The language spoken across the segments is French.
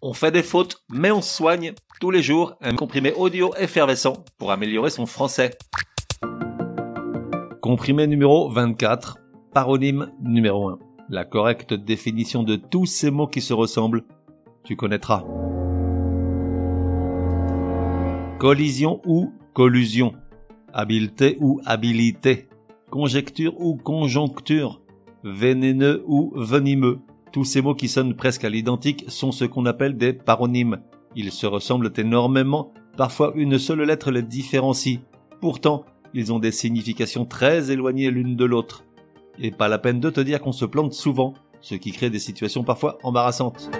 On fait des fautes, mais on soigne tous les jours un comprimé audio effervescent pour améliorer son français. Comprimé numéro 24, paronyme numéro 1. La correcte définition de tous ces mots qui se ressemblent, tu connaîtras. Collision ou collusion. Habileté ou habilité. Conjecture ou conjoncture. Vénéneux ou venimeux. Tous ces mots qui sonnent presque à l'identique sont ce qu'on appelle des paronymes. Ils se ressemblent énormément, parfois une seule lettre les différencie. Pourtant, ils ont des significations très éloignées l'une de l'autre. Et pas la peine de te dire qu'on se plante souvent, ce qui crée des situations parfois embarrassantes.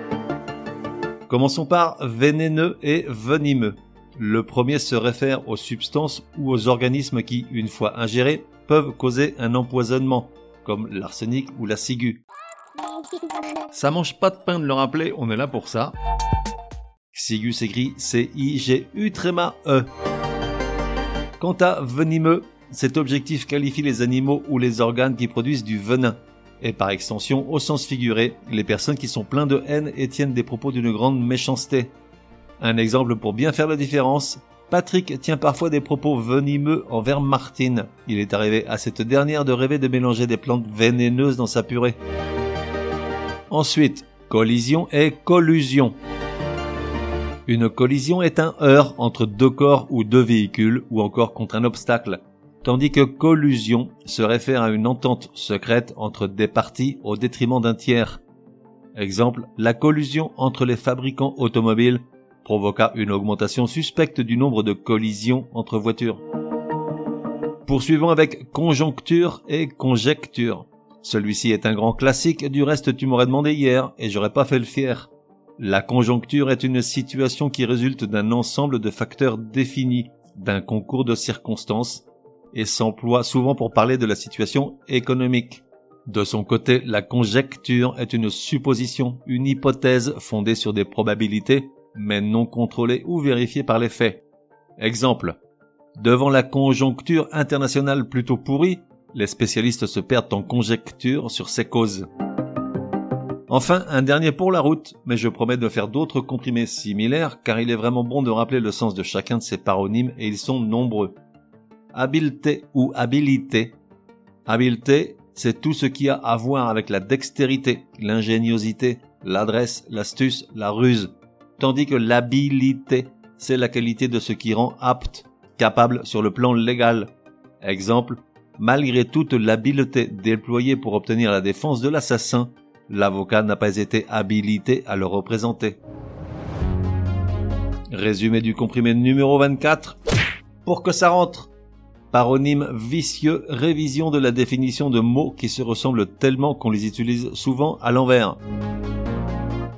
Commençons par vénéneux et venimeux. Le premier se réfère aux substances ou aux organismes qui, une fois ingérés, peuvent causer un empoisonnement, comme l'arsenic ou la ciguë. Ça mange pas de pain de le rappeler, on est là pour ça. Ciguë s'écrit C-I-G-U tréma E. Quant à venimeux, cet objectif qualifie les animaux ou les organes qui produisent du venin. Et par extension, au sens figuré, les personnes qui sont pleines de haine et tiennent des propos d'une grande méchanceté. Un exemple pour bien faire la différence, Patrick tient parfois des propos venimeux envers Martine. Il est arrivé à cette dernière de rêver de mélanger des plantes vénéneuses dans sa purée. Ensuite, collision et collusion. Une collision est un heurt entre deux corps ou deux véhicules ou encore contre un obstacle, tandis que collusion se réfère à une entente secrète entre des parties au détriment d'un tiers. Exemple, la collusion entre les fabricants automobiles provoqua une augmentation suspecte du nombre de collisions entre voitures. Poursuivons avec conjoncture et conjecture. Celui-ci est un grand classique, du reste tu m'aurais demandé hier et j'aurais pas fait le fier. La conjoncture est une situation qui résulte d'un ensemble de facteurs définis, d'un concours de circonstances, et s'emploie souvent pour parler de la situation économique. De son côté, la conjecture est une supposition, une hypothèse fondée sur des probabilités, mais non contrôlée ou vérifiée par les faits. Exemple. Devant la conjoncture internationale plutôt pourrie, les spécialistes se perdent en conjecture sur ces causes. Enfin, un dernier pour la route, mais je promets de faire d'autres comprimés similaires car il est vraiment bon de rappeler le sens de chacun de ces paronymes et ils sont nombreux. Habileté ou habilité. Habileté, c'est tout ce qui a à voir avec la dextérité, l'ingéniosité, l'adresse, l'astuce, la ruse. Tandis que l'habilité, c'est la qualité de ce qui rend apte, capable sur le plan légal. Exemple, Malgré toute l'habileté déployée pour obtenir la défense de l'assassin, l'avocat n'a pas été habilité à le représenter. Résumé du comprimé numéro 24. Pour que ça rentre. Paronyme vicieux, révision de la définition de mots qui se ressemblent tellement qu'on les utilise souvent à l'envers.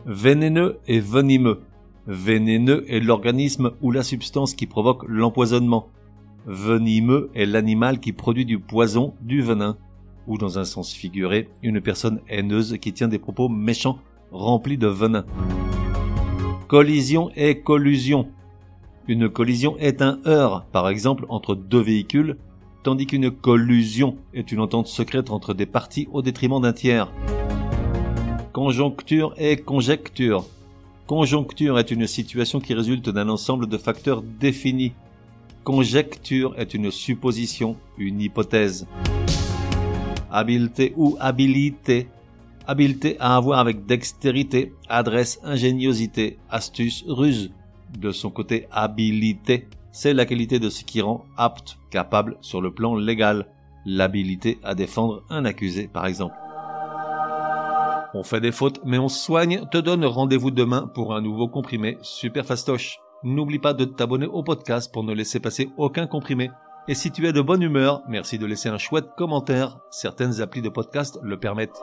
Vénéneux et venimeux. Vénéneux est l'organisme ou la substance qui provoque l'empoisonnement. Venimeux est l'animal qui produit du poison, du venin, ou dans un sens figuré, une personne haineuse qui tient des propos méchants remplis de venin. Collision et collusion. Une collision est un heurt, par exemple, entre deux véhicules, tandis qu'une collusion est une entente secrète entre des parties au détriment d'un tiers. Conjoncture et conjecture. Conjoncture est une situation qui résulte d'un ensemble de facteurs définis Conjecture est une supposition, une hypothèse. Habileté ou habilité. Habileté à avoir avec dextérité, adresse, ingéniosité, astuce, ruse. De son côté, habilité, c'est la qualité de ce qui rend apte, capable sur le plan légal. L'habilité à défendre un accusé, par exemple. On fait des fautes, mais on soigne, te donne rendez-vous demain pour un nouveau comprimé super fastoche. N'oublie pas de t'abonner au podcast pour ne laisser passer aucun comprimé. Et si tu es de bonne humeur, merci de laisser un chouette commentaire. Certaines applis de podcast le permettent.